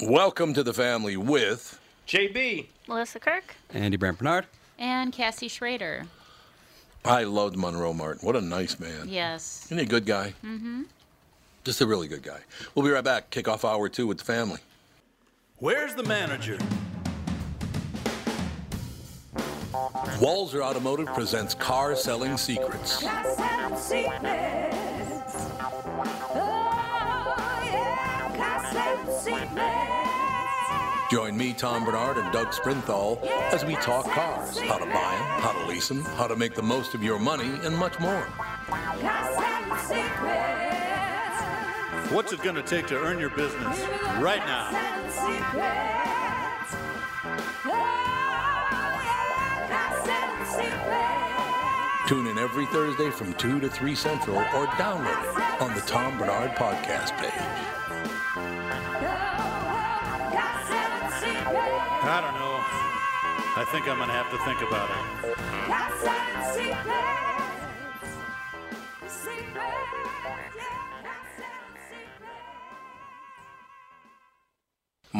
Welcome to the family with JB, Melissa Kirk, Andy Brant Barnard. and Cassie Schrader. I loved Monroe Martin. What a nice man. Yes. Isn't he a good guy? Mm-hmm. Just a really good guy. We'll be right back. Kick off hour two with the family. where's the manager? Walser Automotive presents Car Selling Secrets. Join me, Tom Barnard, and Doug Sprinthal as we talk cars, how to buy them, how to lease them, how to make the most of your money, and much more. What's it going to take to earn your business right now? Tune in every Thursday from 2 to 3 Central or download it on the Tom Barnard podcast page. I don't know. I think I'm going to have to think about it.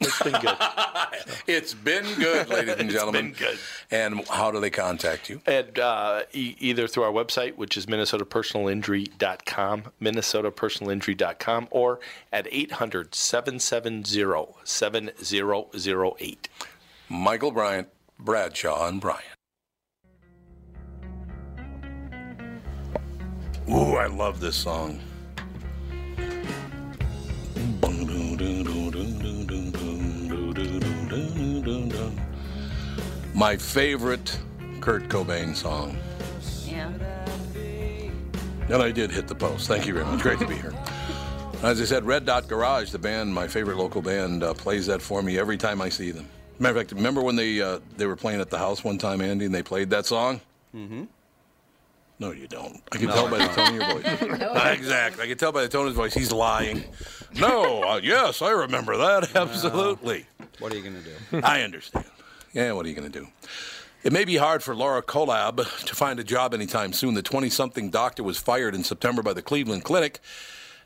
It's been good. It's been good, ladies and It's gentlemen. been good. And how do they contact you? And uh, e- either through our website, which is minnesotapersonalinjury.com, minnesotapersonalinjury.com, or at 800-770-7008. Michael Bryant, Bradshaw, and Bryant. Ooh, I love this song. My favorite Kurt Cobain song. Yeah. And I did hit the post. Thank you very much. Great to be here. As I said, Red Dot Garage, the band, my favorite local band, uh, plays that for me every time I see them. Matter of fact, remember when they uh, they were playing at the house one time, Andy, and they played that song? Mm-hmm. No, you don't. I can tell by the tone of your voice. exactly. I can tell by the tone of his voice. He's lying. No, uh, yes, I remember that. Absolutely. What are you going to do? I understand. Yeah, what are you going to do? It may be hard for Laura Kollab to find a job anytime soon. The 20 something doctor was fired in September by the Cleveland Clinic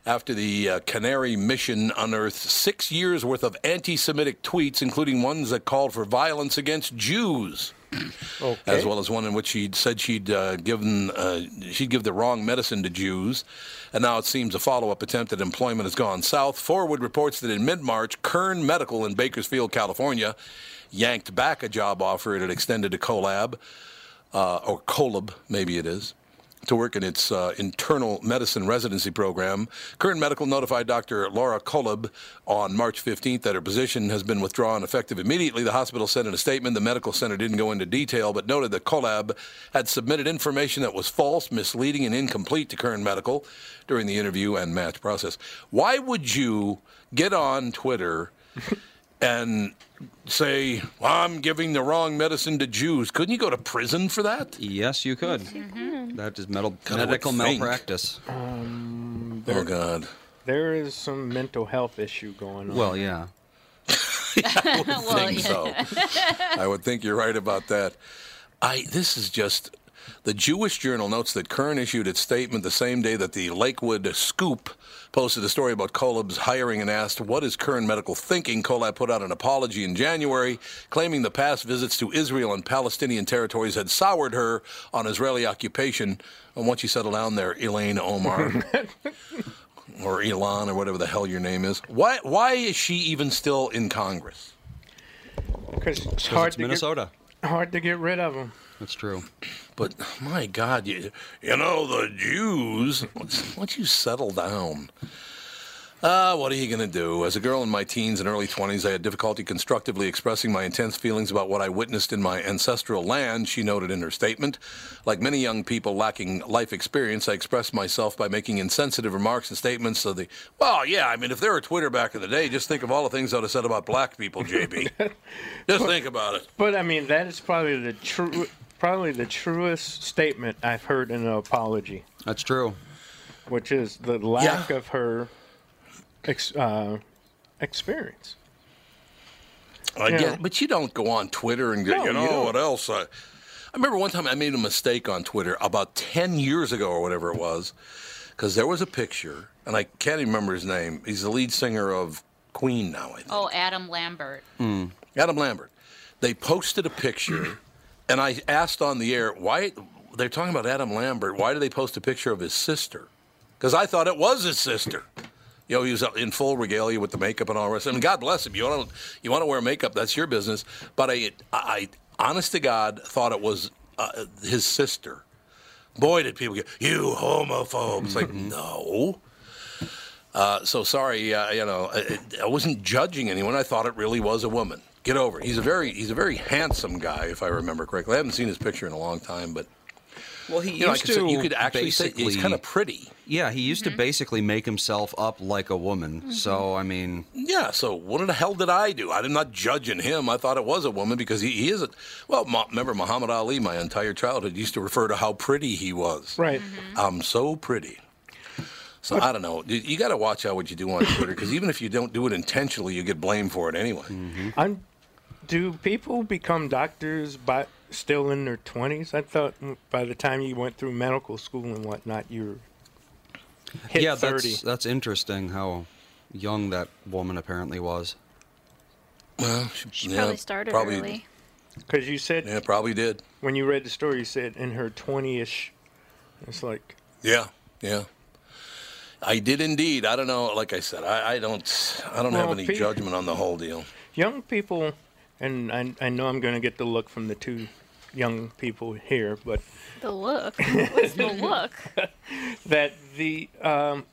after the uh, Canary Mission unearthed six years worth of anti Semitic tweets, including ones that called for violence against Jews. As well as one in which she said she'd uh, given uh, she'd give the wrong medicine to Jews, and now it seems a follow-up attempt at employment has gone south. Forward reports that in mid-March, Kern Medical in Bakersfield, California, yanked back a job offer it had extended to Kollab, uh, or Kollab, maybe it is. to work in its uh, internal medicine residency program. Kern Medical notified Dr. Laura Kollab on March 15th that her position has been withdrawn effective immediately. The hospital said in a statement the medical center didn't go into detail, but noted that Kollab had submitted information that was false, misleading, and incomplete to Kern Medical during the interview and match process. Why would you get on Twitter and say, I'm giving the wrong medicine to Jews? Couldn't you go to prison for that? Yes, you could. Mm-hmm. That is metal, God, I would medical malpractice. Oh, God. There is some mental health issue going on. Well, yeah. I would Well, think so. I would think you're right about that. I this is just the Jewish Journal notes that Kern issued its statement the same day that the Lakewood Scoop posted a story about Kollab's hiring and asked, What is Kern Medical thinking? Kollab put out an apology in January, claiming the past visits to Israel and Palestinian territories had soured her on Israeli occupation. And once you settle down there, Elaine Omar. or Elon, or whatever the hell your name is. Why, why is she even still in Congress? because it's 'Cause hard it's to Minnesota. get hard to get rid of them. That's true. But my God, you, you know the Jews. Why don't you settle down? Ah, what are you going to do? As a girl in my teens and early 20s, I had difficulty constructively expressing my intense feelings about what I witnessed in my ancestral land, she noted in her statement. Like many young people lacking life experience, I expressed myself by making insensitive remarks and statements of the, well, yeah, I mean, if there were Twitter back in the day, just think of all the things I would have said about black people, JB. just think about it. But I mean, that is probably the true, probably the truest statement I've heard in an apology, That's true. which is the lack Yeah. of her ex, uh, experience. I Yeah. get, but you don't go on Twitter and go, No, you you know don't. what else? I, I remember one time I made a mistake on Twitter about ten years ago or whatever it was, because there was a picture, and I can't even remember his name. He's the lead singer of Queen now, I think. Oh, Adam Lambert. Adam Lambert. They posted a picture, and I asked on the air why they're talking about Adam Lambert. Why do they post a picture of his sister? Because I thought it was his sister. You know, he was in full regalia with the makeup and all the rest. And God bless him. You want to you want to wear makeup? That's your business. But I, I, honest to God, thought it was uh, his sister. Boy, did people get you homophobe. It's like no. Uh, so sorry, uh, you know, I, I wasn't judging anyone. I thought it really was a woman. Get over it. He's a very he's a very handsome guy, if I remember correctly. I haven't seen his picture in a long time, but Well, he you know, I used could say, to you could actually say basically, he's kind of pretty. Yeah, he used to mm-hmm. basically make himself up like a woman. Mm-hmm. So I mean, Yeah. So what the hell did I do? I'm not judging him. I thought it was a woman because he, he is a well. Ma, remember Muhammad Ali? My entire childhood used to refer to how pretty he was. Right. Mm-hmm. I'm so pretty. So I don't know. You, you got to watch out what you do on Twitter because even if you don't do it intentionally, you get blamed for it anyway. I'm, do people become doctors by still in their twenties? I thought by the time you went through medical school and whatnot, you're hit yeah, thirty. that's that's interesting how young that woman apparently was. Well, She yeah, probably started probably, early. Because you said Yeah, probably did. when you read the story, you said in her twenty-ish. It's like Yeah, yeah. I did indeed. I don't know. Like I said, I, I don't. I don't have any Pete- judgment on the whole deal. young people, and I, I know I'm going to get the look from the two young people here, but The look. What's the look? that the um,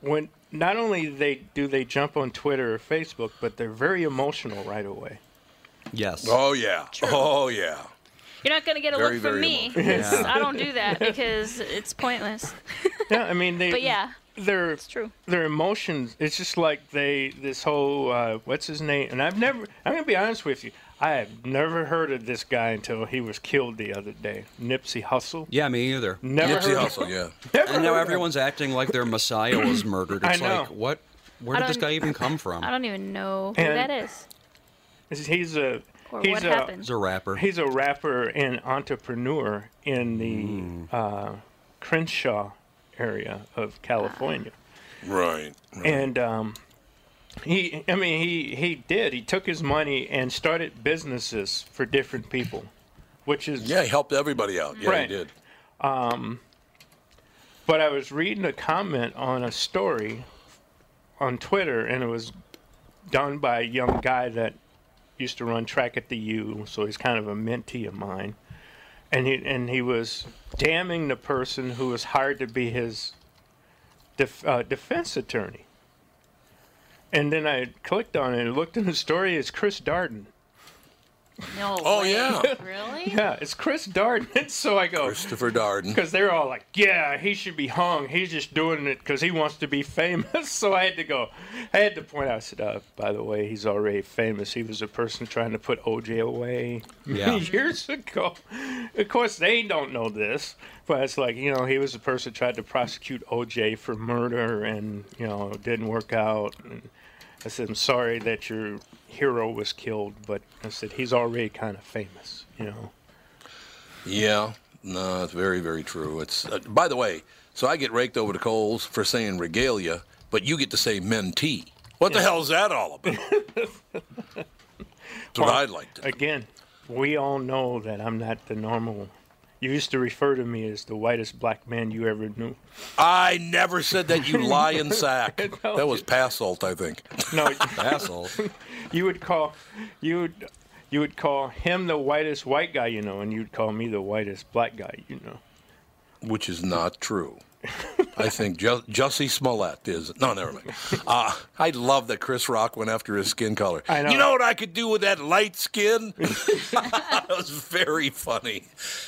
when not only they do they jump on Twitter or Facebook, but they're very emotional right away. Yes. Oh yeah. Oh yeah. You're not gonna get a Very, look from me. emotional. It's- I don't do that because it's pointless. Yeah, I mean they. But yeah, their it's true. their emotions. It's just like they this whole uh, what's his name? And I've never. I'm gonna be honest with you. I have never heard of this guy until he was killed the other day. Nipsey Hussle. Yeah, me either. Never Nipsey heard. Hussle, yeah. Never And now heard of everyone's acting like their Messiah was murdered. I It's know. like, what? Where did this guy even come from? I don't even know who And- that is. He's a or he's what a happened. He's a rapper. he's a rapper and entrepreneur in the Hmm. uh, Crenshaw area of California. Right. right. and um, he i mean he he did he took his money and started businesses for different people which is yeah, he helped everybody out. Yeah, Right. he did. but i was reading a comment on a story on twitter and it was done by a young guy that used to run track at the u so he's kind of a mentee of mine and he and he was damning the person who was hired to be his def, uh, defense attorney. And then I clicked on it and looked in the story. It's Chris Darden. No. Oh, way. yeah. Really? Yeah, it's Chris Darden. so I go Christopher Darden. because they're all like, "Yeah, he should be hung. He's just doing it because he wants to be famous." so I had to go. I had to point out. I said, uh, "By the way, he's already famous. He was a person trying to put OJ away Yeah. years ago." Of course, they don't know this, but it's like you know, he was a person tried to prosecute OJ for murder, and you know, it didn't work out. And I said, "I'm sorry that your hero was killed, but I said he's already kind of famous, you know." Yeah, no, it's very, very true. It's uh, by the way, so I get raked over the coals for saying regalia, but you get to say mentee. What the hell is that all about? That's what I'd like to. Again, we all know that I'm not the normal. You used to refer to me as the whitest black man you ever knew. I never said that, you lying sack. No. That was Passolt, I think. No, Asshole. you would call you would you would call him the whitest white guy you know, and you'd call me the whitest black guy you know. Which is not true. I think Ju- Jussie Smollett is. No, never mind. Uh, I love that Chris Rock went after his skin color. I know. You know what I could do with that light skin? that was very funny.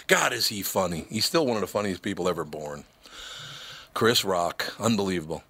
God, is he funny? He's still one of the funniest people ever born. Chris Rock, unbelievable.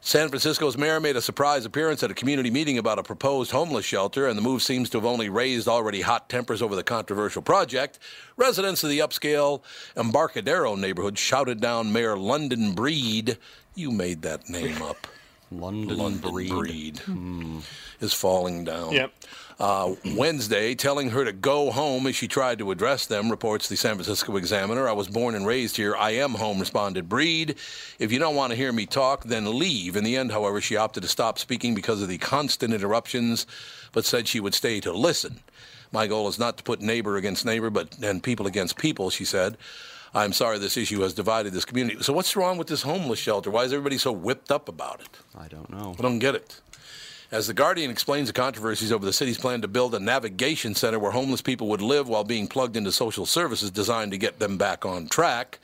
San Francisco's mayor made a surprise appearance at a community meeting about a proposed homeless shelter, and the move seems to have only raised already hot tempers over the controversial project. Residents of the upscale Embarcadero neighborhood shouted down Mayor London Breed. You made that name up. London, London breed. Breed, hmm. is falling down. Yep. Uh, Wednesday, telling her to go home as she tried to address them, reports the San Francisco Examiner. I was born and raised here. I am home, responded Breed. If you don't want to hear me talk, then leave. In the end, however, she opted to stop speaking because of the constant interruptions, but said she would stay to listen. My goal is not to put neighbor against neighbor, but and people against people, she said. I'm sorry this issue has divided this community. So what's wrong with this homeless shelter? Why is everybody so whipped up about it? I don't know. I don't get it. As The Guardian explains the controversies over the city's plan to build a navigation center where homeless people would live while being plugged into social services designed to get them back on track.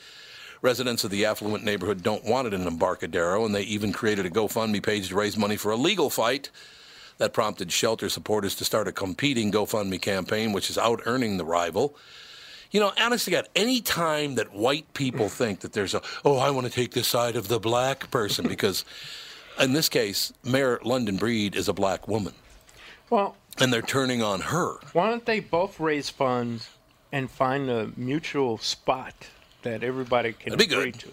Residents of the affluent neighborhood don't want it in Embarcadero, and they even created a GoFundMe page to raise money for a legal fight. That prompted shelter supporters to start a competing GoFundMe campaign, which is out earning the rival. You know, honest to God, any time that white people think that there's a, oh, I want to take the side of the black person, because in this case, Mayor London Breed is a black woman, Well, and they're turning on her. why don't they both raise funds and find a mutual spot that everybody can That'd agree good. to?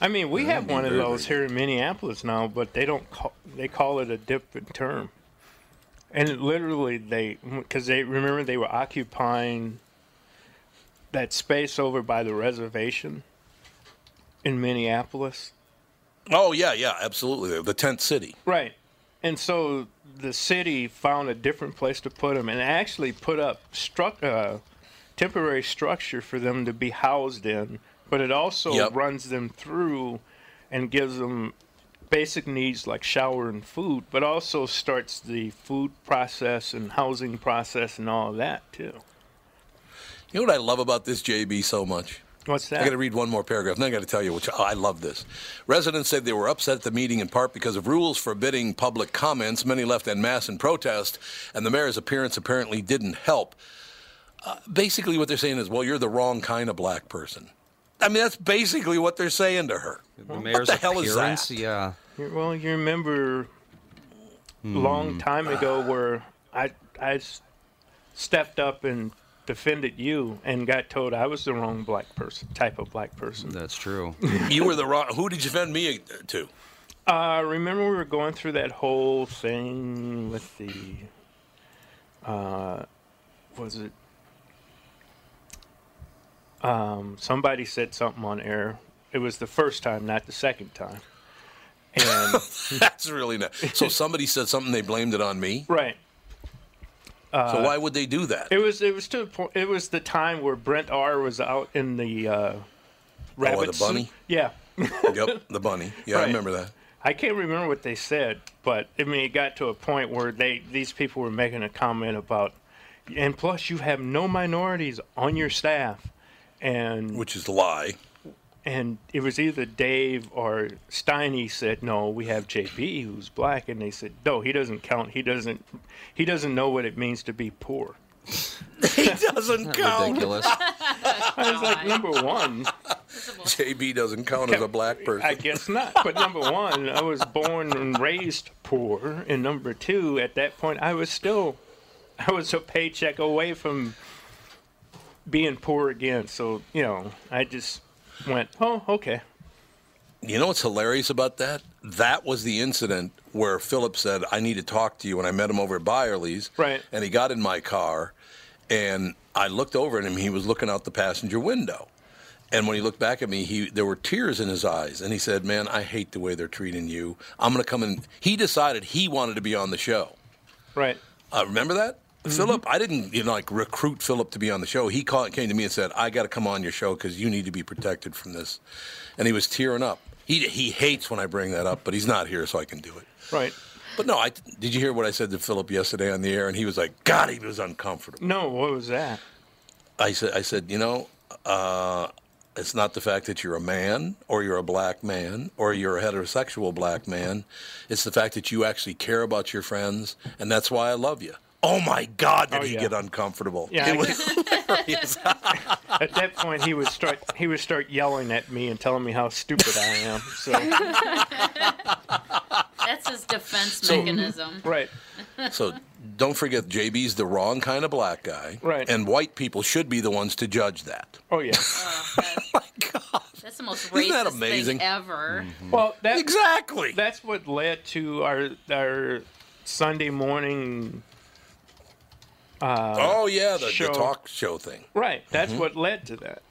I mean, we have one of those very here in Minneapolis now, but they don't call they call it a different term. And literally, they because they remember they were occupying that space over by the reservation in Minneapolis. Oh yeah, yeah, absolutely. The tent city. Right. And so the city found a different place to put them and actually put up stru- uh, temporary structure for them to be housed in, but it also Yep. runs them through and gives them basic needs like shower and food, but also starts the food process and housing process and all of that too. You know what I love about this JB so much? What's that? I got to read one more paragraph, and then I got to tell you which oh, I love this. Residents said they were upset at the meeting in part because of rules forbidding public comments. Many left en masse in protest, and the mayor's appearance apparently didn't help. Uh, basically, what they're saying is, "Well, you're the wrong kind of black person." I mean, that's basically what they're saying to her. The mayor's the hell is appearance, that? yeah. Well, you remember a long time ago where I I stepped up and defended you and got told I was the wrong black person, type of black person. That's true. You were the wrong. Who did you defend me to? Uh, remember we were going through that whole thing with the, uh, was it? Um, somebody said something on air. It was the first time, not the second time. And That's really not. So somebody said something, they blamed it on me. right, so why would they do that? It was it was to the point. It was the time where Brent R was out in the uh, rabbit Oh, the bunny? suit. Yeah, yep, the bunny. Yeah, I remember that. I can't remember what they said, but I mean, it got to a point where they these people were making a comment about, and plus you have no minorities on your staff, and Which is a lie. And it was either Dave or Steiny said, "No, we have JB who's black," and they said, "No, he doesn't count. He doesn't. He doesn't know what it means to be poor." he doesn't count. Ridiculous. I was like, number one, JB doesn't count as a black person. I guess not. But number one, I was born and raised poor, and number two, at that point, I was still, I was a paycheck away from being poor again. So you know, I just went, "Oh, okay." You know what's hilarious about that? That was the incident where Philip said, I need to talk to you. And I met him over at Byerly's. Right. And he got in my car, and I looked over at him. He was looking out the passenger window. And when he looked back at me, he there were tears in his eyes. And he said, Man, I hate the way they're treating you. I'm going to come in. He decided he wanted to be on the show. Right. Uh, remember that? Philip, I didn't, you know, like recruit Philip to be on the show. He called, came to me and said, "I got to come on your show because you need to be protected from this," and he was tearing up. He he hates when I bring that up, but he's not here, so I can do it. Right. But no, I did you hear what I said to Philip yesterday on the air? And he was like, "God, he was uncomfortable." No, what was that? I said, I said, you know, uh, it's not the fact that you're a man or you're a black man or you're a heterosexual black man. It's the fact that you actually care about your friends, and that's why I love you. Oh my God, did Oh, he yeah. get uncomfortable? Yeah, It was hilarious. At that point, he would start he would start yelling at me and telling me how stupid I am. So That's his defense So- mechanism. right, so don't forget, JB's the wrong kind of black guy, Right. And white people should be the ones to judge that. oh yeah. Oh, oh, my God, That's the most Isn't that racist amazing? thing ever. Mm-hmm. Well, that, Exactly. That's what led to our our Sunday morning. Oh yeah, the, the talk show thing. Right, that's Mm-hmm. what led to that.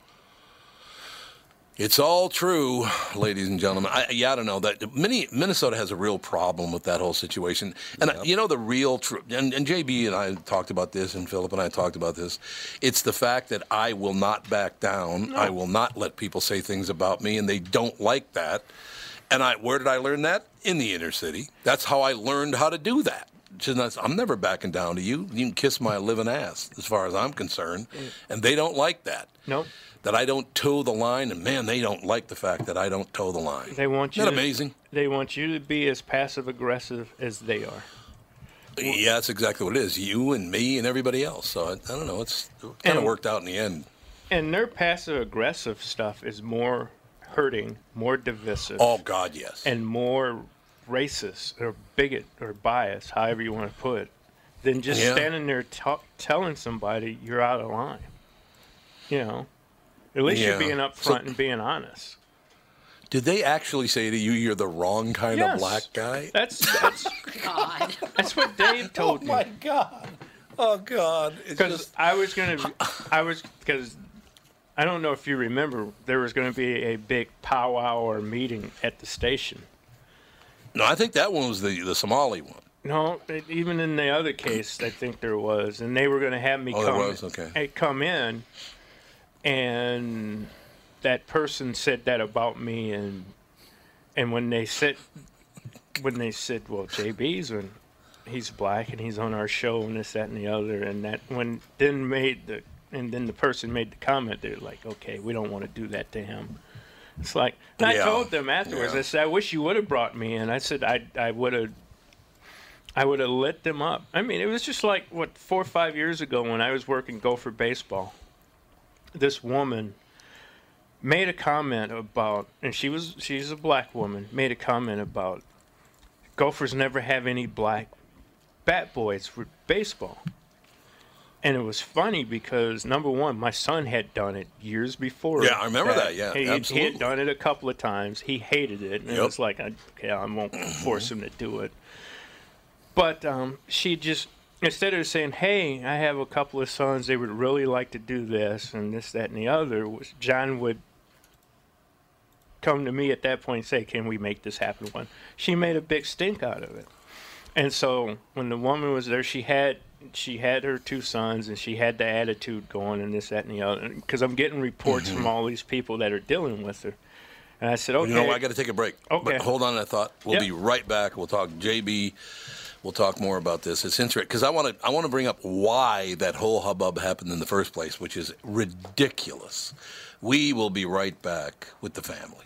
It's all true, ladies and gentlemen. I, yeah, I don't know that many, Minnesota has a real problem with that whole situation. And uh, you know the real truth. And, and JB and I talked about this, and Philip and I talked about this. It's the fact that I will not back down. I will not let people say things about me, and they don't like that. And I, where did I learn that? In the inner city. That's how I learned how to do that. I'm never backing down to you. You can kiss my living ass, as far as I'm concerned. Mm. And they don't like that Nope. that I don't toe the line, and man, they don't like the fact that I don't toe the line. They want you. Isn't that to- amazing? They want you to be as passive aggressive as they are. Yeah, that's exactly what it is. You and me and everybody else. So I, I don't know. It's kind of worked out in the end. And their passive aggressive stuff is more hurting, more divisive, Oh God, yes. and more racist or bigot or biased, however you want to put it, than just Yeah. standing there ta- telling somebody you're out of line. You know, at least Yeah. you're being upfront So- and being honest. Did they actually say to you, "You're the wrong kind Yes. of black guy"? That's that's God. that's what Dave told oh me. Oh my God! Oh God! Because just I was gonna, I was because I don't know if you remember, there was going to be a big powwow or meeting at the station. No. I think that one was the the Somali one. No, it, even in the other case, I think there was, and they were going to have me Oh, come, was? Okay. eh, come in, and that person said that about me, and and when they said, when they said, well, JB's when he's black and he's on our show and this, that, and the other, and that when then made the and then the person made the comment, they're like, okay, we don't want to do that to him. It's like and I Yeah. told them afterwards. Yeah. I said, I wish you would have brought me in. I said, I I would have. I would have lit them up. I mean, it was just like what four or five years ago when I was working Gopher baseball. This woman made a comment about, and she was she's a black woman. Made a comment about Gophers never have any black bat boys for baseball. And it was funny because number one, my son had done it years before. Yeah, I remember that, yeah, he, he absolutely. had done it a couple of times. He hated it, and it was like, okay, I won't force him to do it. But um, she just instead of saying, "Hey, I have a couple of sons. They would really like to do this and this, that, and the other," was John would come to me at that point and say, "Can we make this happen?" One, she made a big stink out of it, and so when the woman was there, she had she had her two sons and she had the attitude going and this, that, and the other. Because I'm getting reports from mm-hmm. all these people that are dealing with her, and I said, "Okay." You know, what? I got to take a break. Okay. But hold on, I thought we'll Yep. be right back. We'll talk JB We'll talk more about this. It's interesting because I want to I want to bring up why that whole hubbub happened in the first place, which is ridiculous. We will be right back with the family.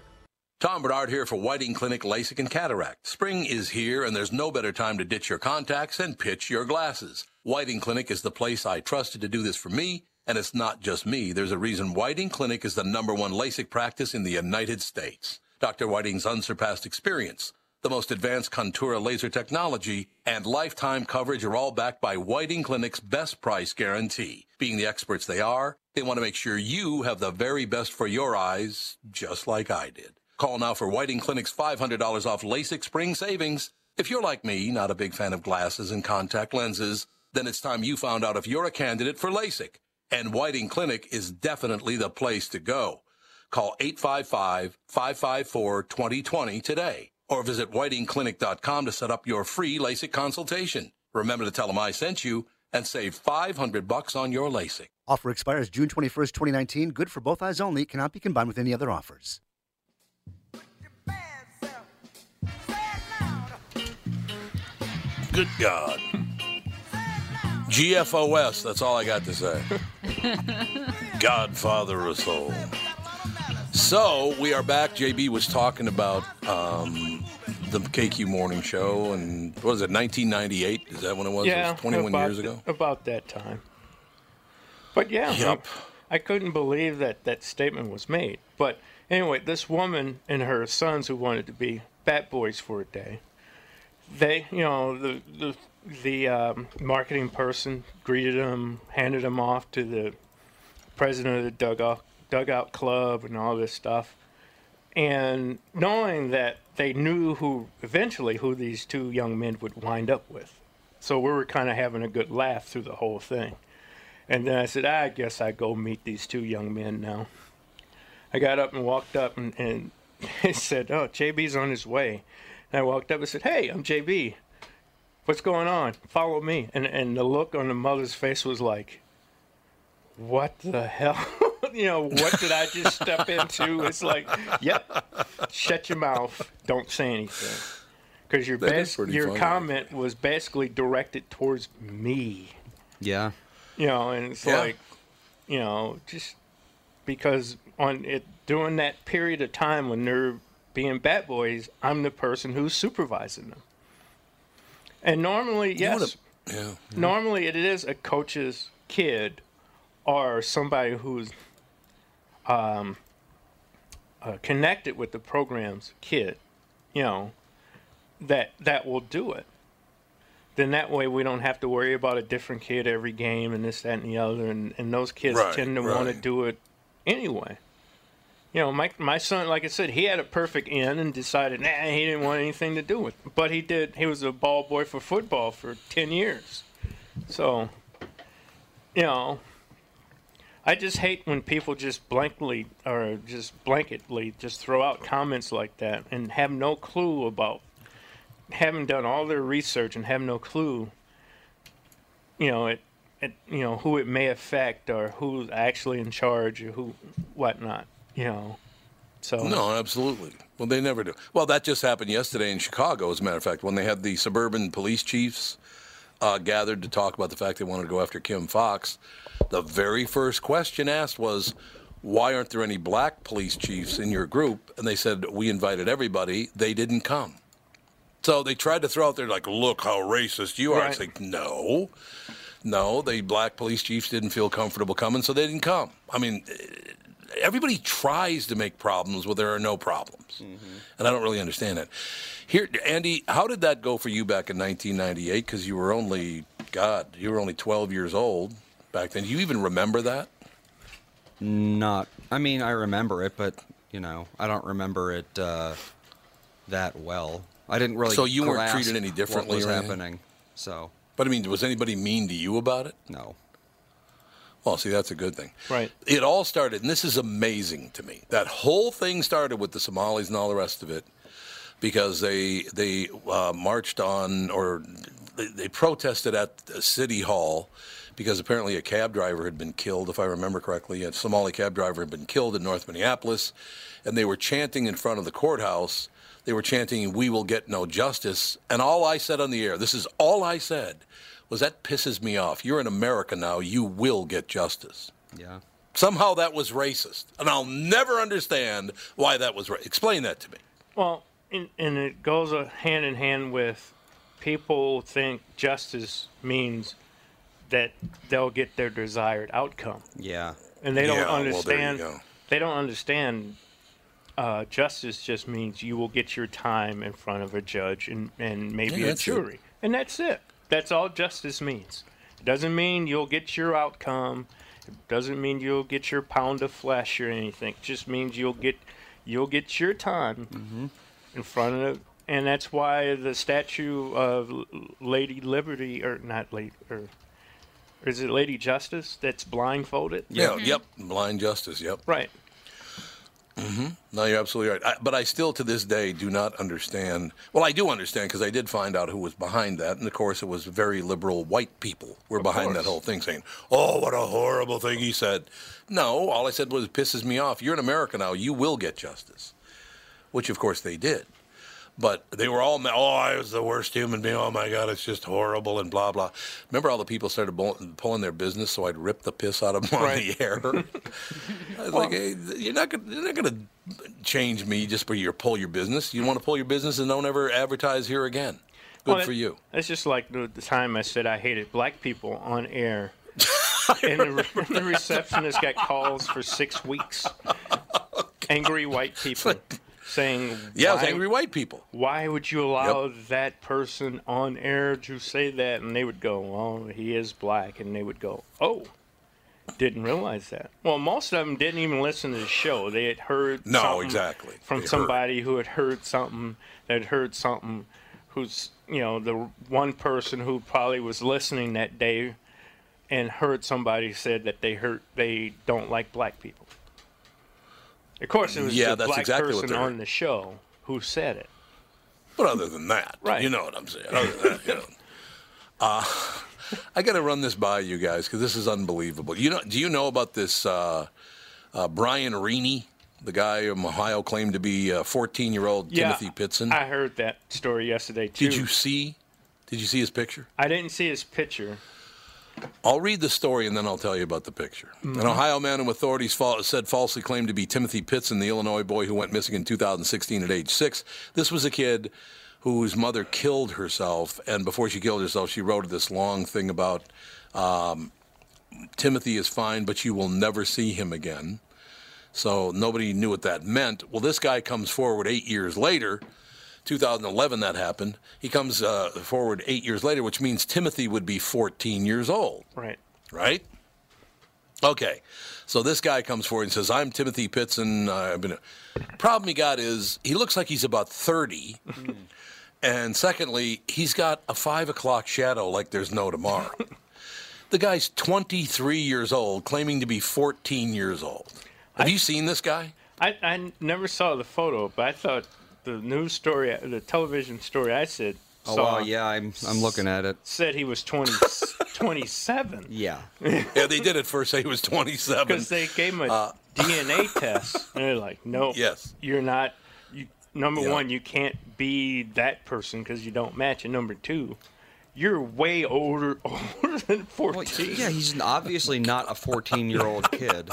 Tom Barnard here for Whiting Clinic LASIK and Cataract. Spring is here and there's no better time to ditch your contacts and pitch your glasses. Whiting Clinic is the place I trusted to do this for me, and it's not just me. There's a reason Whiting Clinic is the number one LASIK practice in the United States. Dr. Whiting's unsurpassed experience, the most advanced Contoura laser technology, and lifetime coverage are all backed by Whiting Clinic's best price guarantee. Being the experts they are, they want to make sure you have the very best for your eyes, just like I did. Call now for Whiting Clinic's $500 off LASIK spring savings. If you're like me, not a big fan of glasses and contact lenses, then it's time you found out if you're a candidate for LASIK. And Whiting Clinic is definitely the place to go. Call 855-554-2020 today or visit whitingclinic.com to set up your free LASIK consultation. Remember to tell them I sent you and save 500 bucks on your LASIK. Offer expires June 21st, 2019. Good for both eyes only. Cannot be combined with any other offers. Good God. GFOS, that's all I got to say. Godfather of Soul. So we are back. JB was talking about um, the KQ Morning Show, and what was it, 1998? Is that when it was? Yeah, it was 21 about years th- ago? about that time. But yeah, Yep. I, I couldn't believe that that statement was made. But anyway, this woman and her sons who wanted to be bat boys for a day, they, you know, the the the um, marketing person greeted them, handed them off to the president of the dugout dugout club and all this stuff. And knowing that they knew who eventually who these two young men would wind up with. So we were kind of having a good laugh through the whole thing. And then I said, I guess I go meet these two young men now. I got up and walked up and, and said, Oh, JB's on his way. And I walked up and said, Hey, I'm JB. What's going on? Follow me. And and the look on the mother's face was like, What the hell? you know, what did I just step into? It's like, yep, shut your mouth. Don't say anything. Because your bas- your funny. comment was basically directed towards me. Yeah. You know, and it's Yeah. like, you know, just because on it during that period of time when they're being bat boys, I'm the person who's supervising them. And normally, yes, Yeah. normally it is a coach's kid or somebody who's um, uh, connected with the program's kid, you know, that that will do it. Then that way we don't have to worry about a different kid every game and this, that, and the other. And, and those kids Right, tend to want to do it anyway. You know, my my son, like I said, he had a perfect end and decided, nah, he didn't want anything to do with. It. But he did. He was a ball boy for football for ten years. So, you know, I just hate when people just blankly or just blanketly just throw out comments like that and have no clue about having done all their research and have no clue. You know it, it you know who it may affect or who's actually in charge or who whatnot. You know, so No, absolutely. Well, they never do. Well, that just happened yesterday in Chicago, as a matter of fact, when they had the suburban police chiefs uh, gathered to talk about the fact they wanted to go after Kim Foxx. The very first question asked was, why aren't there any black police chiefs in your group? And they said, we invited everybody. They didn't come. So they tried to throw out there, like, look how racist you are. It's Right. like, no. No, the black police chiefs didn't feel comfortable coming, so they didn't come. I mean, everybody tries to make problems where there are no problems, and I don't really understand that. Here, Andy, how did that go for you back in 1998? Because you were only, God, you were only 12 years old back then. Do you even remember that? Not. I mean, I remember it, but you know, I don't remember it uh, that well. I didn't really. So you weren't treated any differently What was or happening? So But I mean, was anybody mean to you about it? no. Well, see, that's a good thing. Right. It all started, and this is amazing to me. That whole thing started with the Somalis and all the rest of it, because they they uh, marched on or they, they protested at City Hall because apparently a cab driver had been killed, if I remember correctly. A Somali cab driver had been killed in North Minneapolis, and they were chanting in front of the courthouse. They were chanting, "We will get no justice." And all I said on the air, this is all I said, was that pisses me off. You're in America now. You will get justice. Yeah. Somehow that was racist, and I'll never understand why that was. Ra- Explain that to me. Well, and, and it goes uh, hand in hand with people think justice means that they'll get their desired outcome, Yeah. and they don't Yeah, well, there you understand. go. they don't understand. Uh, justice just means you will get your time in front of a judge and, and maybe Yeah, a that's it. jury, and that's it. That's all justice means. It doesn't mean you'll get your outcome. It doesn't mean you'll get your pound of flesh or anything. It just means you'll get you'll get your time Mm-hmm. in front of it. and that's why the statue of Lady Liberty or not Lady or or is it Lady Justice that's blindfolded? Yeah. Yep. Blind justice. Yep. Right. Mm-hmm. No, you're absolutely right. I, but I still, to this day, do not understand. Well, I do understand because I did find out who was behind that, and of course, it was very liberal white people were behind that whole thing, saying, "Oh, what a horrible thing he said." No, all I said was, "It pisses me off. You're in America now. You will get justice," which, of course, they did. But they were all, oh, I was the worst human being. Oh my God, it's just horrible and blah blah. Remember, all the people started pulling their business, so I'd rip the piss out of them on the air. I was like, hey, you're not not gonna change me just for your pull your business. You want to pull your business and don't ever advertise here again. Good Well, for you. That's just like the, the time I said I hated black people on air. and the, the receptionist got calls for six weeks. Oh, Angry white people saying, Yeah, why, angry white people. why would you allow that person on air to say that? And they would go, well, he is black. And they would go, oh, didn't realize that. Well, most of them didn't even listen to the show. They had heard No, something exactly. from They heard. somebody who had heard something that heard something who's you know the one person who probably was listening that day and heard somebody said that they hurt they don't like black people. Of course, it was Yeah, the black exactly person on the show who said it. But other than that, Right. you know what I'm saying. Other than that, you know. Uh, I got to run this by you guys because this is unbelievable. You know, do you know about this uh, uh, Brian Rini, the guy from Ohio, claimed to be a 14 year old Yeah, Timothy Pitzen? I heard that story yesterday too. Did you see? Did you see his picture? I didn't see his picture. I'll read the story and then I'll tell you about the picture. An Ohio man whom authorities fa- said falsely claimed to be Timothy Pitzen, the Illinois boy who went missing in 2016 at age six. This was a kid whose mother killed herself, and before she killed herself, she wrote this long thing about um, Timothy is fine, but you will never see him again. So nobody knew what that meant. Well, this guy comes forward eight years later. 2011 that happened. He comes uh, forward eight years later, which means Timothy would be 14 years old, Right. right? Okay, so this guy comes forward and says, "I'm Timothy Pitzen. Uh, I've been." A... Problem he got is he looks like he's about 30, and secondly, he's got a five o'clock shadow like there's no tomorrow. the guy's 23 years old, claiming to be 14 years old. Have you seen this guy? I, I never saw the photo, but I thought the news story, the television story I said Oh, saw wow, yeah, I'm I'm looking at it. said he was 20, 27 Yeah. Yeah, they did at first say he was 27. because they gave him a uh, DNA test, and they're like, "No, Yes. you're not. You, number Yeah. one, you can't be that person because you don't match, and number two, you're way older older than 14." Yeah, he's obviously not a 14 year old kid.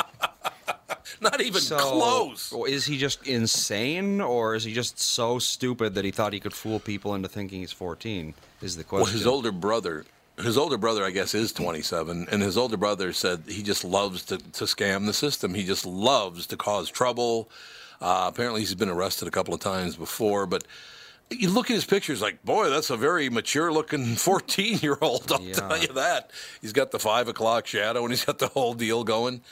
Not even So, close. Is he just insane, or is he just so stupid that he thought he could fool people into thinking he's 14? Is the question. Well, his older brother his older brother, I guess, is 27, and his older brother said he just loves to, to scam the system. He just loves to cause trouble. Uh, apparently, he's been arrested a couple of times before, but you look at his pictures, like, boy, that's a very mature-looking 14-year-old. I'll tell you that. He's got the five o'clock shadow, and he's got the whole deal going.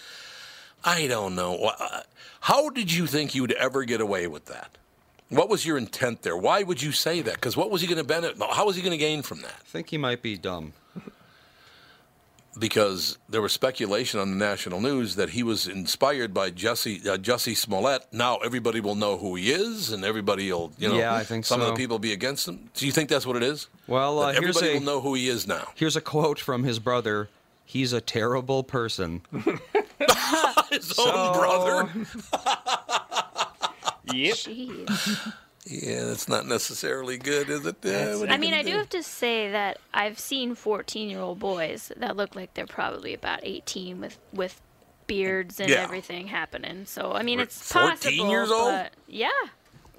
I don't know. Uh, How did you think you'd ever get away with that? What was your intent there? Why would you say that? Because what was he going to benefit? How was he going to gain from that? I think he might be dumb. Because there was speculation on the national news that he was inspired by Jesse uh, Jesse Smollett. Now everybody will know who he is, and everybody will, you know, Yeah, I think some of the people will be against him. Do you think that's what it is? Well, uh, everybody a- will know who he is now. Here's a quote from his brother. He's a terrible person. His own brother. Yep. Yeah, that's not necessarily good, is it? Uh, I mean, I do have to say that I've seen 14 year old boys that look like they're probably about 18 with, with beards and Yeah. everything happening. So, I mean, Wait, it's 14 possible. years old? but- yeah.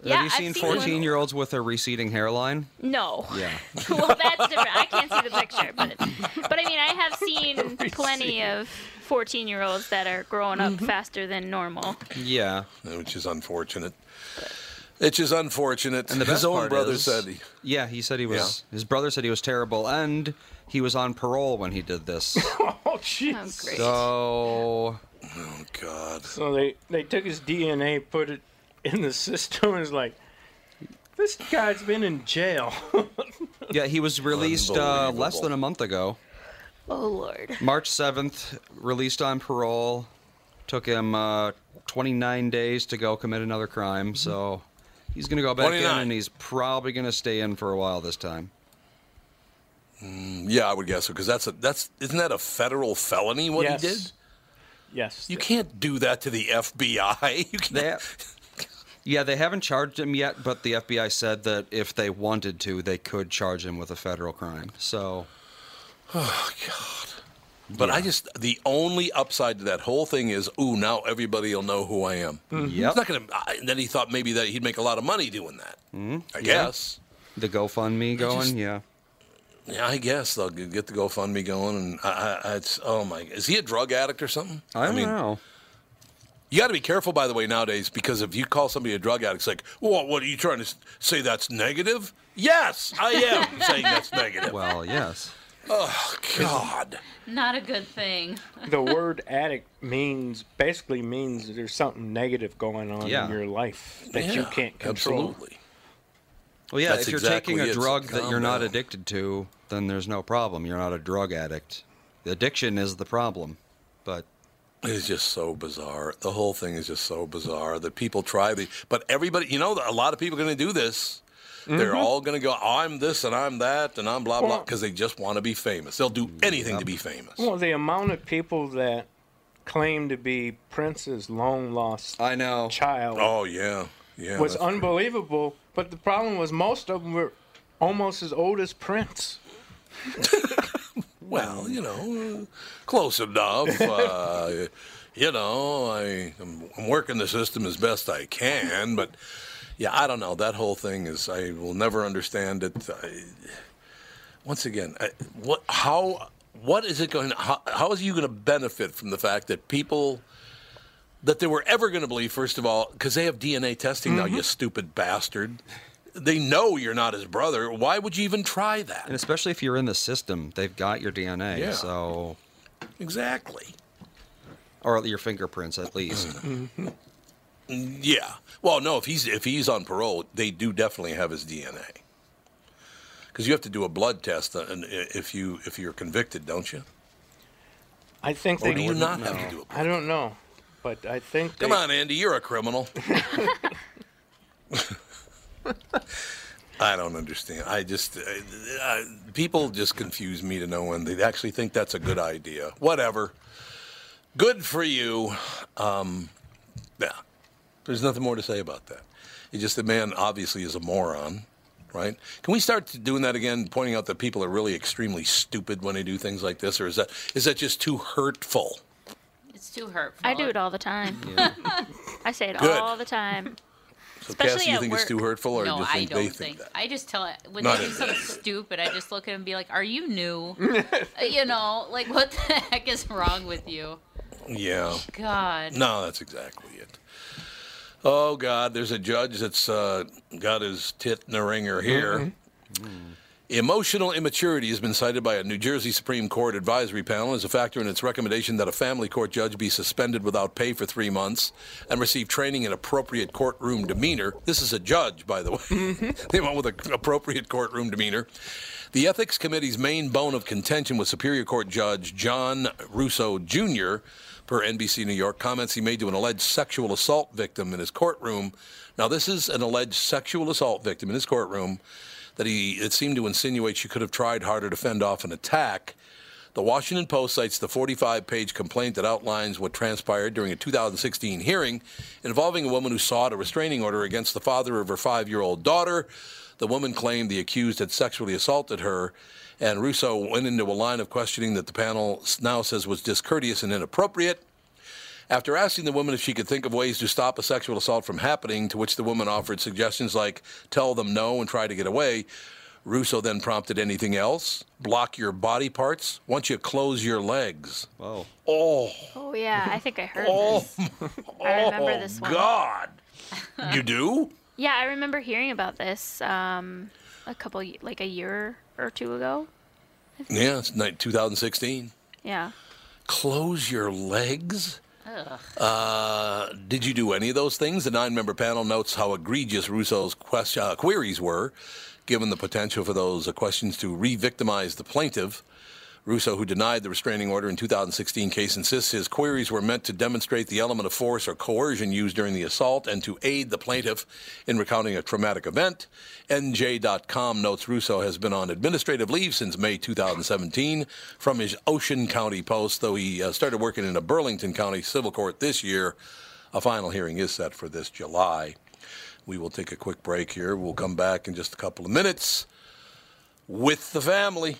Yeah, Have you I've seen seen one- 14 year olds with a receding hairline? No. Yeah. well, that's different. I can't see the picture, but but I mean, I have seen plenty of 14 year olds that are growing Mm-hmm. up faster than normal. Yeah. Which is unfortunate. Which is unfortunate. And the His best own part brother is- said he, Yeah, he said he was. His brother said he was terrible, and he was on parole when he did this. Oh, jeez. so. Oh God. So they they took his DNA, put it in the system, and it's like, this guy's been in jail. Yeah, he was released uh, less than a month ago. Oh Lord. March 7th, released on parole. Took him uh, 29 days to go commit another crime, so he's going to go back in and he's probably going to stay in for a while this time. Mm, yeah, I would guess so because that's a that's isn't that a federal felony? What Yes. he did? Yes. You can't do that to the FBI. You can't. yeah, they haven't charged him yet, but the FBI said that if they wanted to, they could charge him with a federal crime. So, Oh God. But I just the only upside to that whole thing is, ooh, now everybody will know who I am. Mhm. It's not gonna. I- And then he thought maybe that he'd make a lot of money doing that. Mm-hmm. I yeah. guess. The GoFundMe going, just- yeah. Yeah, I guess they'll get the GoFundMe going, and I, I, it's oh my, is he a drug addict or something? I don't know. You got to be careful, by the way, nowadays, because if you call somebody a drug addict, it's like, well, what are you trying to say? That's negative? Yes, I am saying that's negative. Well, yes. Oh God. Not a good thing. the word addict means basically means there's something negative going on Yeah. in your life that you can't control. Absolutely. Well, yeah, That's if you're exactly taking a drug that you're not addicted to, then there's no problem. You're not a drug addict. The addiction is the problem. But It's just so bizarre. The whole thing is just so bizarre that people try the. But everybody, you know, a lot of people are going to do this. They're Mhm. all going to go, I'm this and I'm that and I'm blah, blah, Well- because they just want to be famous. They'll do anything to be famous. Well, the amount of people that claim to be Prince's long lost I know child Oh, yeah. Yeah. was that's- unbelievable. But the problem was most of them were almost as old as Prince. Well, you know, close enough. uh, you know, I, I'm, I'm working the system as best I can, but yeah, I don't know. That whole thing is, I will never understand it. I, once again, I, what, how, what is it going? How, how is you going to benefit from the fact that people? That they were ever going to believe, first of all, because they have DNA testing now, you stupid bastard. They know you're not his brother. Why would you even try that? and especially if you're in the system, they've got your DNA. Yeah. So Exactly. or your fingerprints at least. Mm, Yeah. Well, no. If he's if he's on parole, they do definitely have his DNA. Because you have to do a blood test, uh, and if you if you're convicted, don't you? I think Or they do you would- not have to do it? I don't know, but I think Come they, on, Andy, you're a criminal. I don't understand. I just uh, uh, people just confuse me to no end. They actually think that's a good idea. Whatever. Good for you. Um, yeah. There's nothing more to say about that. It's just the man obviously is a moron, right? Can we start doing that again, pointing out that people are really extremely stupid when they do things like this, or is that is that just too hurtful? It's too hurtful. I do it all the time. I say it Good. all the time. So, Especially Cassie, you at think it's too hurtful, or no, you just I think don't they think. think I just tell it when Not they do in- something stupid. I just look at them and be like, "Are you new? You know, like what the heck is wrong with you?" Yeah. God. No, that's exactly it. Oh God, there's a judge that's uh, got his tit in a wringer here. Emotional immaturity has been cited by a New Jersey Supreme Court advisory panel as a factor in its recommendation that a family court judge be suspended without pay for three months and receive training in appropriate courtroom demeanor. This is a judge, by the way. they went with an appropriate courtroom demeanor. The Ethics Committee's main bone of contention with Superior Court Judge John Russo Jr., per NBC New York, comments he made to an alleged sexual assault victim in his courtroom. Now, this is an alleged sexual assault victim in his courtroom that he it seemed to insinuate she could have tried harder to fend off an attack. The Washington Post cites the 45 page complaint that outlines what transpired during a 2016 hearing involving a woman who sought a restraining order against the father of her five year old daughter. The woman claimed the accused had sexually assaulted her, and Russo went into a line of questioning that the panel now says was discourteous and inappropriate. After asking the woman if she could think of ways to stop a sexual assault from happening, to which the woman offered suggestions like tell them no and try to get away, Russo then prompted anything else? Block your body parts? Once you close your legs? Oh. Oh. Oh yeah, I think I heard Oh. this. I remember this oh, one. God. You do? Yeah, I remember hearing about this um, a couple, like a year or two ago. Yeah, it's 2016. Yeah. Close your legs? Ugh. Uh, did you do any of those things? The nine member panel notes how egregious Russo's quest- uh, queries were, given the potential for those uh, questions to re victimize the plaintiff. Russo, who denied the restraining order in 2016 case, insists his queries were meant to demonstrate the element of force or coercion used during the assault and to aid the plaintiff in recounting a traumatic event. NJ.com notes Russo has been on administrative leave since May 2017 from his Ocean County post, though he uh, started working in a Burlington County civil court this year. A final hearing is set for this July. We will take a quick break here. We'll come back in just a couple of minutes with the family.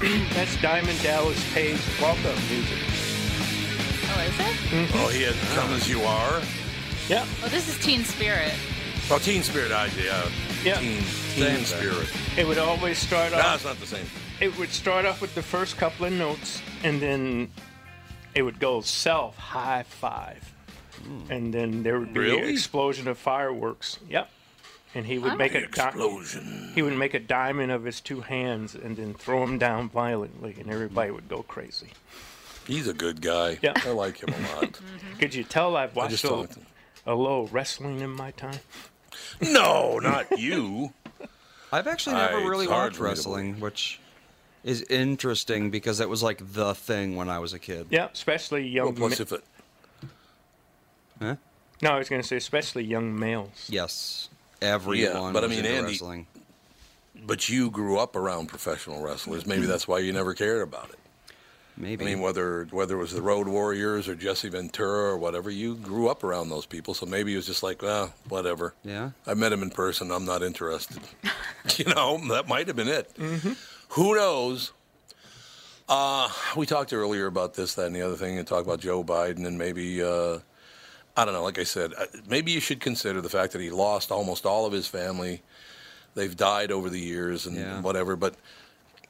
That's Diamond Dallas Page welcome music. Oh, is it? Mm-hmm. Oh, he had Come As You Are? Yeah. Oh, this is Teen Spirit. Oh, Teen Spirit idea. Yeah. Teen, teen. Spirit. It would always start No, off. it's not the same. It would start off with the first couple of notes, and then it would go self high five, hmm. and then there would be an explosion of fireworks. Yep. And he would make a di- Explosion. he would make a diamond of his two hands and then throw him down violently, and everybody would go crazy. He's a good guy. Yeah. I like him a lot. Mm-hmm. Could you tell I've I watched just a, don't- a little wrestling in my time? No, not you. I've actually never it's really watched for me to wrestling, which is interesting because that was like the thing when I was a kid. Yeah, especially young Well, plus men. if it Huh? No, I was going to say especially young males. Yes, everyone. but I was mean, into Andy- wrestling. But you grew up around professional wrestlers. Maybe that's why you never cared about it. Maybe. I mean, whether whether it was the Road Warriors or Jesse Ventura or whatever, you grew up around those people. So maybe it was just like, well, whatever. Yeah. I met him in person. I'm not interested. you know, that might have been it. Who knows? Uh, we talked earlier about this, that, and the other thing, and talked about Joe Biden, and maybe, uh, I don't know, like I said, uh, maybe you should consider the fact that he lost almost all of his family. They've died over the years and Yeah. whatever. But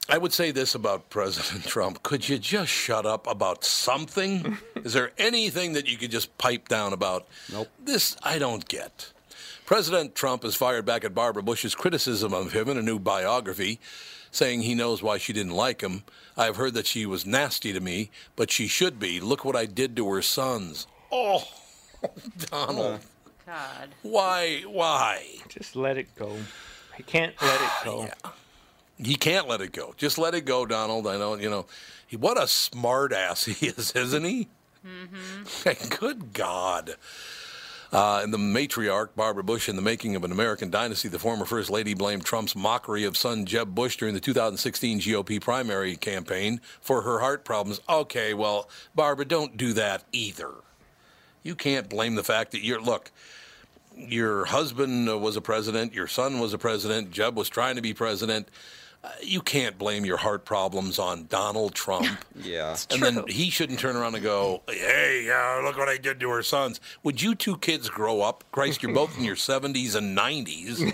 I would say this about President Trump could you just shut up about something? Is there anything that you could just pipe down about? Nope. This I don't get. President Trump has fired back at Barbara Bush's criticism of him in a new biography, saying he knows why she didn't like him. I've heard that she was nasty to me, but she should be. Look what I did to her sons. Oh, Donald. God. Why? Why? Just let it go. He can't let it go. He can't let it go. Just let it go, Donald. I know, you know, he, what a smart ass he is, isn't he? Good God. Uh, and the matriarch, Barbara Bush, in the making of an American dynasty, the former First Lady blamed Trump's mockery of son Jeb Bush during the 2016 GOP primary campaign for her heart problems. Okay, well, Barbara, don't do that either. You can't blame the fact that you're, look, your husband uh, was a president, your son was a president, Jeb was trying to be president. Uh, you can't blame your heart problems on Donald Trump. Yeah. and then he shouldn't turn around and go, "Hey, uh, look what I did to her sons." Would you two kids grow up? Christ, you're both in your 70s and 90s.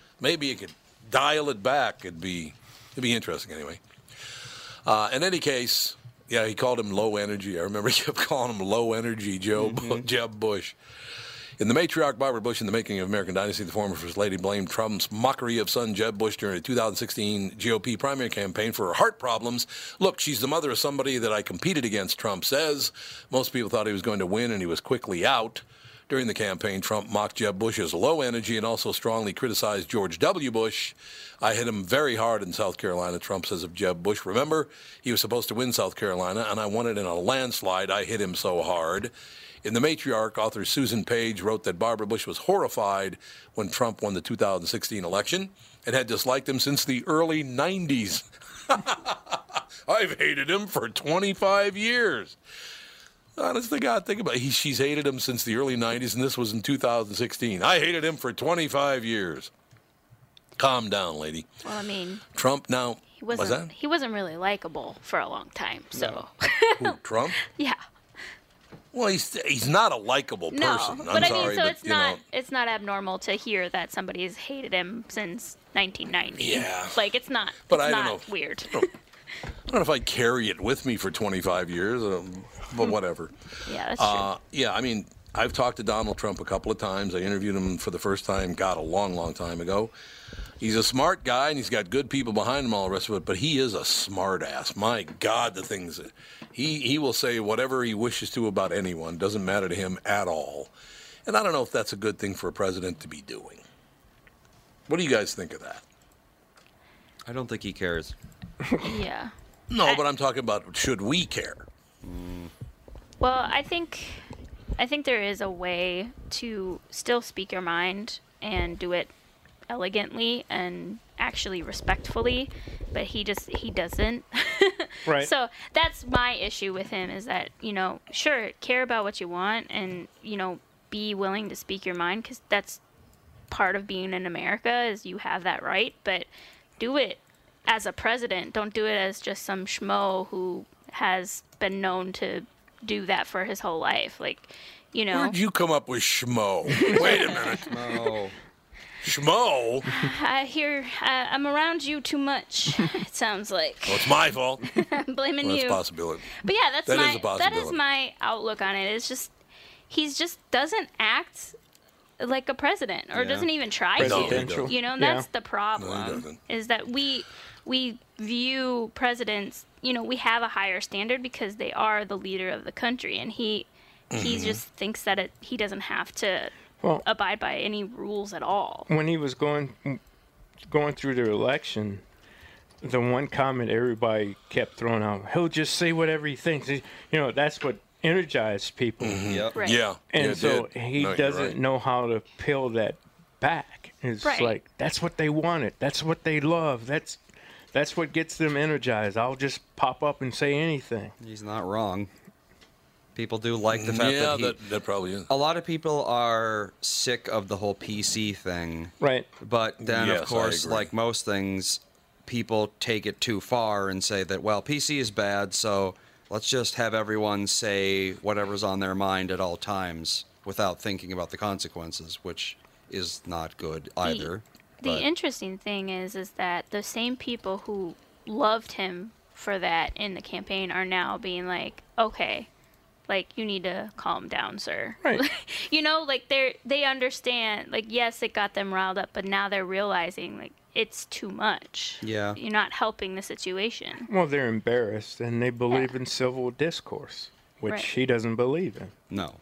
Maybe you could dial it back. It'd be it'd be interesting anyway. Uh, in any case, yeah, he called him low energy. I remember he kept calling him low energy Joe mm-hmm. Jeb Bush. In the matriarch Barbara Bush in the making of American Dynasty, the former First Lady blamed Trump's mockery of son Jeb Bush during the 2016 GOP primary campaign for her heart problems. Look, she's the mother of somebody that I competed against, Trump says. Most people thought he was going to win, and he was quickly out. During the campaign, Trump mocked Jeb Bush as low energy and also strongly criticized George W. Bush. I hit him very hard in South Carolina, Trump says of Jeb Bush. Remember, he was supposed to win South Carolina, and I won it in a landslide. I hit him so hard. In The Matriarch, author Susan Page wrote that Barbara Bush was horrified when Trump won the 2016 election and had disliked him since the early 90s. I've hated him for 25 years. Honest to God, think about it. He, she's hated him since the early 90s, and this was in 2016. I hated him for 25 years. Calm down, lady. Well, I mean, Trump now. he was wasn't that? he wasn't really likable for a long time. So Who, Trump? yeah. Well, he's he's not a likable No, person. I'm but I mean, sorry, so but, it's not know, it's not abnormal to hear that somebody's hated him since 1990. Yeah. like it's not. But it's I don't not know if- weird. I don't know if I carry it with me for 25 years, um, but whatever. yeah, that's Uh, yeah, I mean, I've talked to Donald Trump a couple of times. I interviewed him for the first time, God, a long, long time ago. He's a smart guy and he's got good people behind him, all the rest of it, but he is a smart ass. My God, the things that he, he will say whatever he wishes to about anyone, doesn't matter to him at all. And I don't know if that's a good thing for a president to be doing. What do you guys think of that? I don't think he cares. yeah. No, but I'm talking about should we care? Well, I think I think there is a way to still speak your mind and do it elegantly and actually respectfully, but he just he doesn't. Right. So that's my issue with him is that, you know, sure, care about what you want and, you know, be willing to speak your mind cuz that's part of being in America is you have that right, but do it as a president. Don't do it as just some schmo who has been known to do that for his whole life. Like, you know, Where'd you come up with schmo? Wait a minute. Oh, Schmo? I hear uh, I'm around you too much. it sounds like Well, it's my fault. I'm blaming Well, that's you. a possibility. But yeah, that's That my is a that is my outlook on it. It's just he's just doesn't act like a president or Yeah. doesn't even try to. You know, Yeah. that's the problem. doesn't. is that we we view presidents, you know, we have a higher standard because they are the leader of the country and he he Mm-hmm. just thinks that it, he doesn't have to Well- abide by any rules at all. when he was going going through the election, the one comment everybody kept throwing out, he'll just say whatever he thinks. You know, that's what energize people. Yep. Right. Yeah. And yeah, so did. he No, doesn't right. know how to peel that back. It's Right. like that's what they wanted. That's what they love. That's that's what gets them energized. I'll just pop up and say anything. He's not wrong. People do like the fact yeah, that he. that, that probably is. a lot of people are sick of the whole PC thing. Right. But then, Yes, of course, like most things, people take it too far and say that, well, PC is bad, so let's just have everyone say whatever's on their mind at all times without thinking about the consequences, which is not good either. The But- interesting thing is, is that the same people who loved him for that in the campaign are now being like, okay, like you need to calm down, sir. Right. you know, like they're they understand. Like yes, it got them riled up, but now they're realizing like it's too much. Yeah. You're not helping the situation. Well, they're embarrassed and they believe in civil discourse, which Right. he doesn't believe in. No.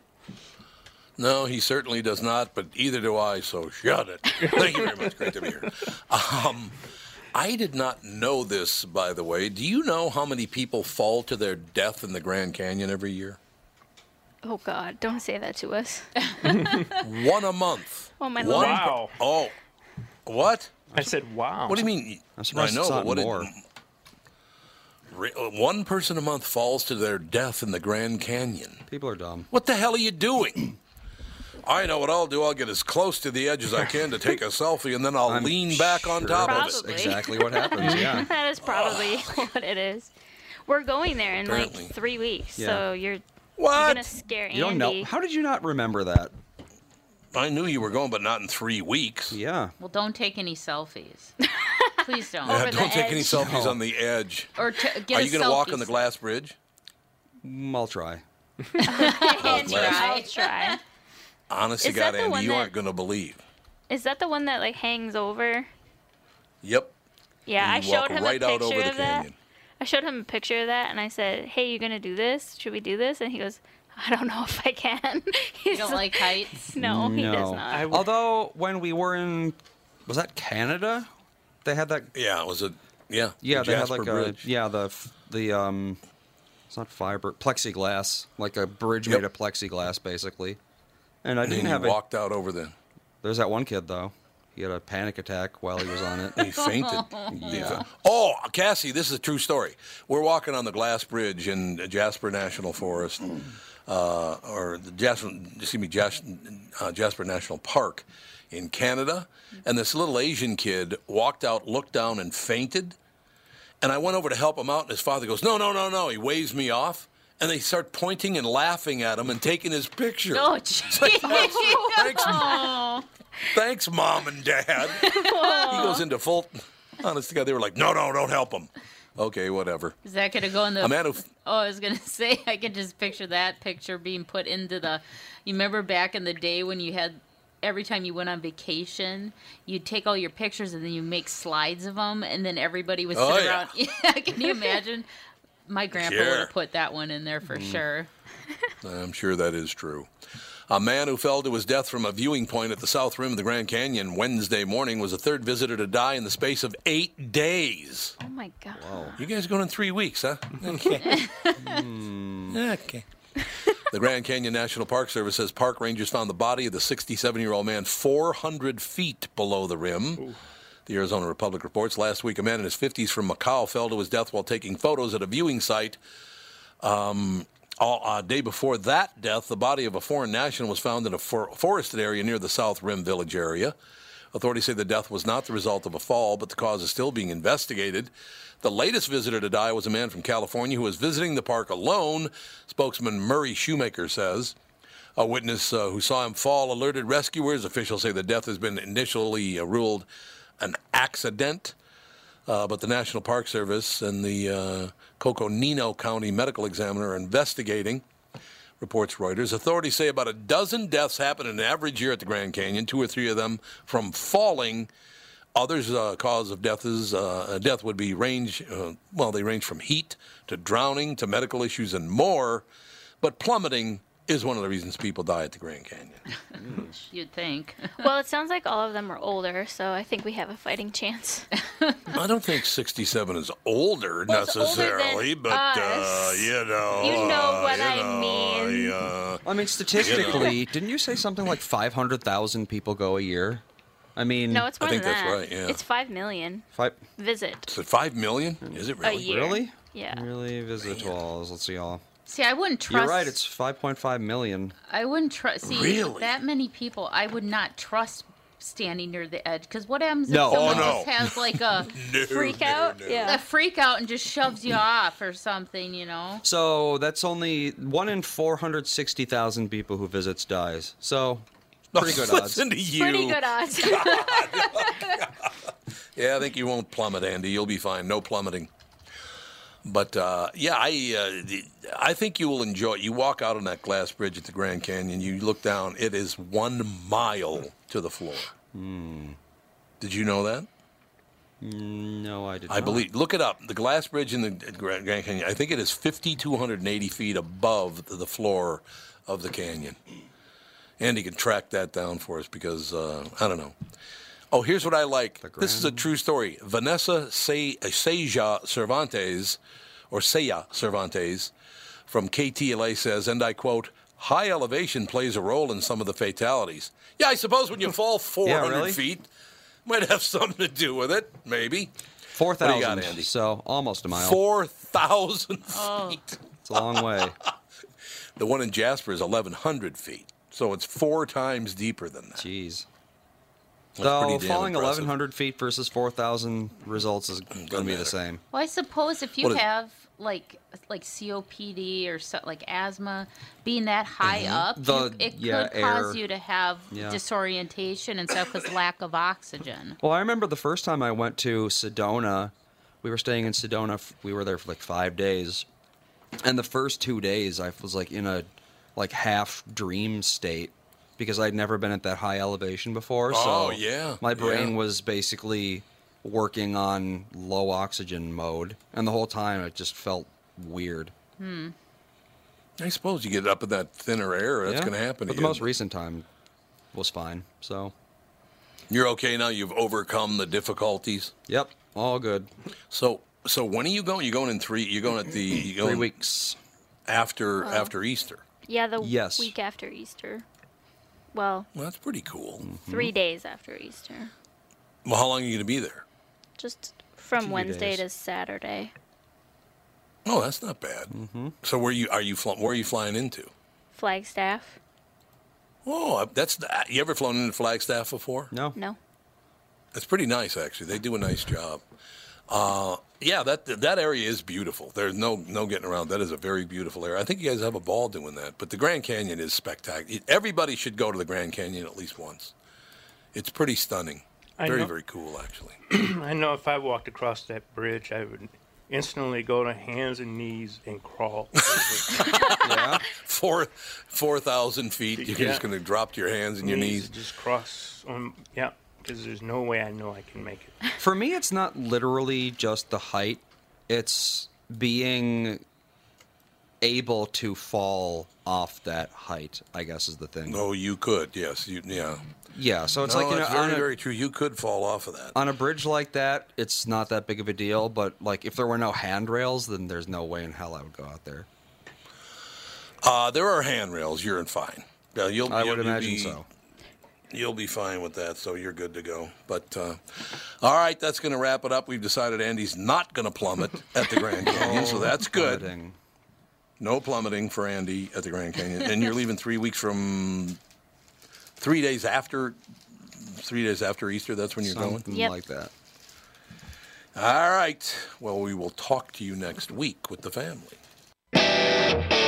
No, he certainly does not, but either do I, so shut it. Thank you very much. Great to be here. Um, I did not know this, by the way. Do you know how many people fall to their death in the Grand Canyon every year? Oh God, don't say that to us. One a month. Oh my One lord. per- Wow. oh, what? I said, wow. What do you mean? I'm surprised I know, but what did- more. Re- uh, one person a month falls to their death in the Grand Canyon. People are dumb. What the hell are you doing? I know what I'll do. I'll get as close to the edge as I can to take a selfie, and then I'll I'm lean back on sure top of it. That's exactly what happens, yeah. that is probably what it is. We're going there in Apparently. like three weeks, Yeah. so you're, you're What? gonna scare You don't Andy. know. How did you not remember that? I knew you were going, but not in three weeks. Yeah. Well, don't take any selfies. Please don't. Yeah, don't take any selfies No. on the edge. Or t- get Are you going to walk on the glass bridge? Mm, I'll try. I'll bless. I'll try. Honest to God, Andy, you that- aren't going to believe. Is that the one that like hangs over? Yep. Yeah, I showed him right a out picture over the of that. canyon. I showed him a picture of that, and I said, "Hey, you gonna do this? Should we do this?" And he goes, "I don't know if I can." You don't like heights? No, he does No. not. I w- Although when we were in, was that Canada? They had that. Yeah, it was a yeah. Yeah, the they had like Bridge. a yeah the the um, it's not fiber plexiglass like a bridge Yep. made of plexiglass basically. And I didn't he have a, walked out over the. There's that one kid though. He had a panic attack while he was on it. He fainted. Yeah. Oh, Cassie, this is a true story. We're walking on the Glass Bridge in Jasper National Forest, uh, or the Jasper, excuse me, Jas- uh, Jasper National Park in Canada, and this little Asian kid walked out, looked down, and fainted. And I went over to help him out, and his father goes, "No, no, no, no!" He waves me off, and they start pointing and laughing at him and taking his picture. Oh, It's like, oh, thanks, thanks, Oh. thanks, mom and dad. he goes into full. Honest to God, they were like, "No, no, don't help him." Okay, whatever. Is that gonna go in the? A man who Oh, I was gonna say I could just picture that picture being put into the. You remember back in the day when you had every time you went on vacation, you'd take all your pictures and then you make slides of them, and then everybody would oh, sit Oh, around. Yeah, can you imagine? My grandpa would have put that one in there for Mm. sure. I'm sure that is true. A man who fell to his death from a viewing point at the south rim of the Grand Canyon Wednesday morning was the third visitor to die in the space of eight days. oh my god. You guys going in three weeks, huh? Okay. okay. The Grand Canyon National Park Service says park rangers found the body of the 67 year old man 400 feet below the rim. The Arizona Republic reports last week a man in his 50s from Macau fell to his death while taking photos at a viewing site. Um, uh, day before that death, the body of a foreign national was found in a for- forested area near the South Rim Village area. Authorities say the death was not the result of a fall, but the cause is still being investigated. The latest visitor to die was a man from California who was visiting the park alone, spokesman Murray Shoemaker says. A witness uh, who saw him fall alerted rescuers. Officials say the death has been initially uh, ruled an accident. Uh, but the National Park Service and the uh, Coconino County Medical Examiner are investigating, reports Reuters. Authorities say about a dozen deaths happen in an average year at the Grand Canyon, two or three of them from falling. Others' uh, cause of death is uh, death would be range. Uh, well, they range from heat to drowning to medical issues and more. But plummeting is one of the reasons people die at the Grand Canyon. You'd think. well, it sounds like all of them are older, so I think we have a fighting chance. I don't think 67 is older Well, it's older necessarily, than but uh, you know. You know uh, what you I know, mean. uh, I mean, statistically, didn't you say something like 500,000 people go a year? I mean, No, it's more think than that's that. right, yeah. It's five million five. visit Is it 5 million? Is it a really? year. Really? Yeah. Really visit walls. Let's see all. See, I wouldn't trust. You're right. It's 5.5 million. I wouldn't trust. See, Really? that many people, I would not trust standing near the edge. Because what happens if No. Oh, someone no. just has like a No, freak out? no. Yeah. a freak out and just shoves you off or something? You know. So that's only one in 460,000 people who visits dies. So pretty good odds. Listen to you. Pretty good odds. Yeah, I think you won't plummet, Andy. You'll be fine. No plummeting. But uh, yeah, I uh, I think you will enjoy. it. You walk out on that glass bridge at the Grand Canyon. You look down. It is one mile to the floor. Did you know that? No, I did not. I not. believe. Look it up. The glass bridge in the Grand Grand Canyon. I think it is 5,280 feet above the floor of the canyon. Andy can track that down for us because uh, I don't know. Oh, here's what I like. This is a true story. Vanessa Se- uh, Seja Cervantes, or Seya Cervantes, from KTLA says, and I quote, "High elevation plays a role in some of the fatalities." Yeah, I suppose when you fall 400 really? feet, might have something to do with it. Maybe. Four What do you thousand. got, Andy? So almost a mile. 4,000 feet. It's a long way. The one in Jasper is 1,100 feet, so it's four times deeper than that. Jeez. That's Though pretty falling impressive. 1,100 feet versus 4,000 results is going to be the same. Well, I suppose if you What is- have like like COPD or so, like asthma, being that high Mm-hmm. up, The- you, it yeah, could cause you to have Yeah. disorientation and stuff because lack of oxygen. Well, I remember the first time I went to Sedona. We were staying in Sedona. We were there for like five days, and the first two days I was like in a like half dream state because I'd never been at that high elevation before. Oh, so yeah, my brain yeah. was basically working on low oxygen mode, and the whole time it just felt weird. Hmm. I suppose you get up in that thinner air, that's Yeah, going to happen. But to the you. most recent time was fine. So You're okay now. You've overcome the difficulties. yep, all good. So, so when are you going? You're going in three? You're going at the you going Three weeks. after Oh. after Easter? yeah, the Yes. week after Easter. Well, Well, that's pretty cool. Mm-hmm. three days after Easter. Well, how long are you going to be there? Just from Few Wednesday days. to Saturday. Oh, that's not bad. Mm-hmm. So where you are you fl- where are you flying into? Flagstaff. Oh, that's you ever flown into Flagstaff before? No. No. That's pretty nice, actually. They do a nice job. Uh, yeah, that that area is beautiful. There's no no getting around. That is a very beautiful area. I think you guys have a ball doing that. But the Grand Canyon is spectacular. Everybody should go to the Grand Canyon at least once. It's pretty stunning. I Very know- very cool, actually. I know if I walked across that bridge, I would instantly go to hands and knees and crawl. Yeah. Four four thousand feet. You're Yeah. just going to drop to your hands and your knees. Just cross on, yeah, because there's no way I know I can make it. For me, it's not literally just the height. It's being able to fall off that height. I guess is the thing. Oh, you could. Yes. You, yeah. Yeah. So it's No, like you know, that's very a, very true. You could fall off of that. on a bridge like that, it's not that big of a deal. But like, if there were no handrails, then there's no way in hell I would go out there. Uh, there are handrails. You're in fine. Uh, you'll, I you'll- would you'll imagine be- so. You'll be fine with that, so you're good to go. But uh, all right, that's going to wrap it up. We've decided Andy's not going to plummet at the Grand Canyon, so that's good. Plummeting. No plummeting for Andy at the Grand Canyon, and you're leaving three weeks from three days after three days after Easter. That's when you're Something going. Yep. like that. All right. Well, we will talk to you next week with the family.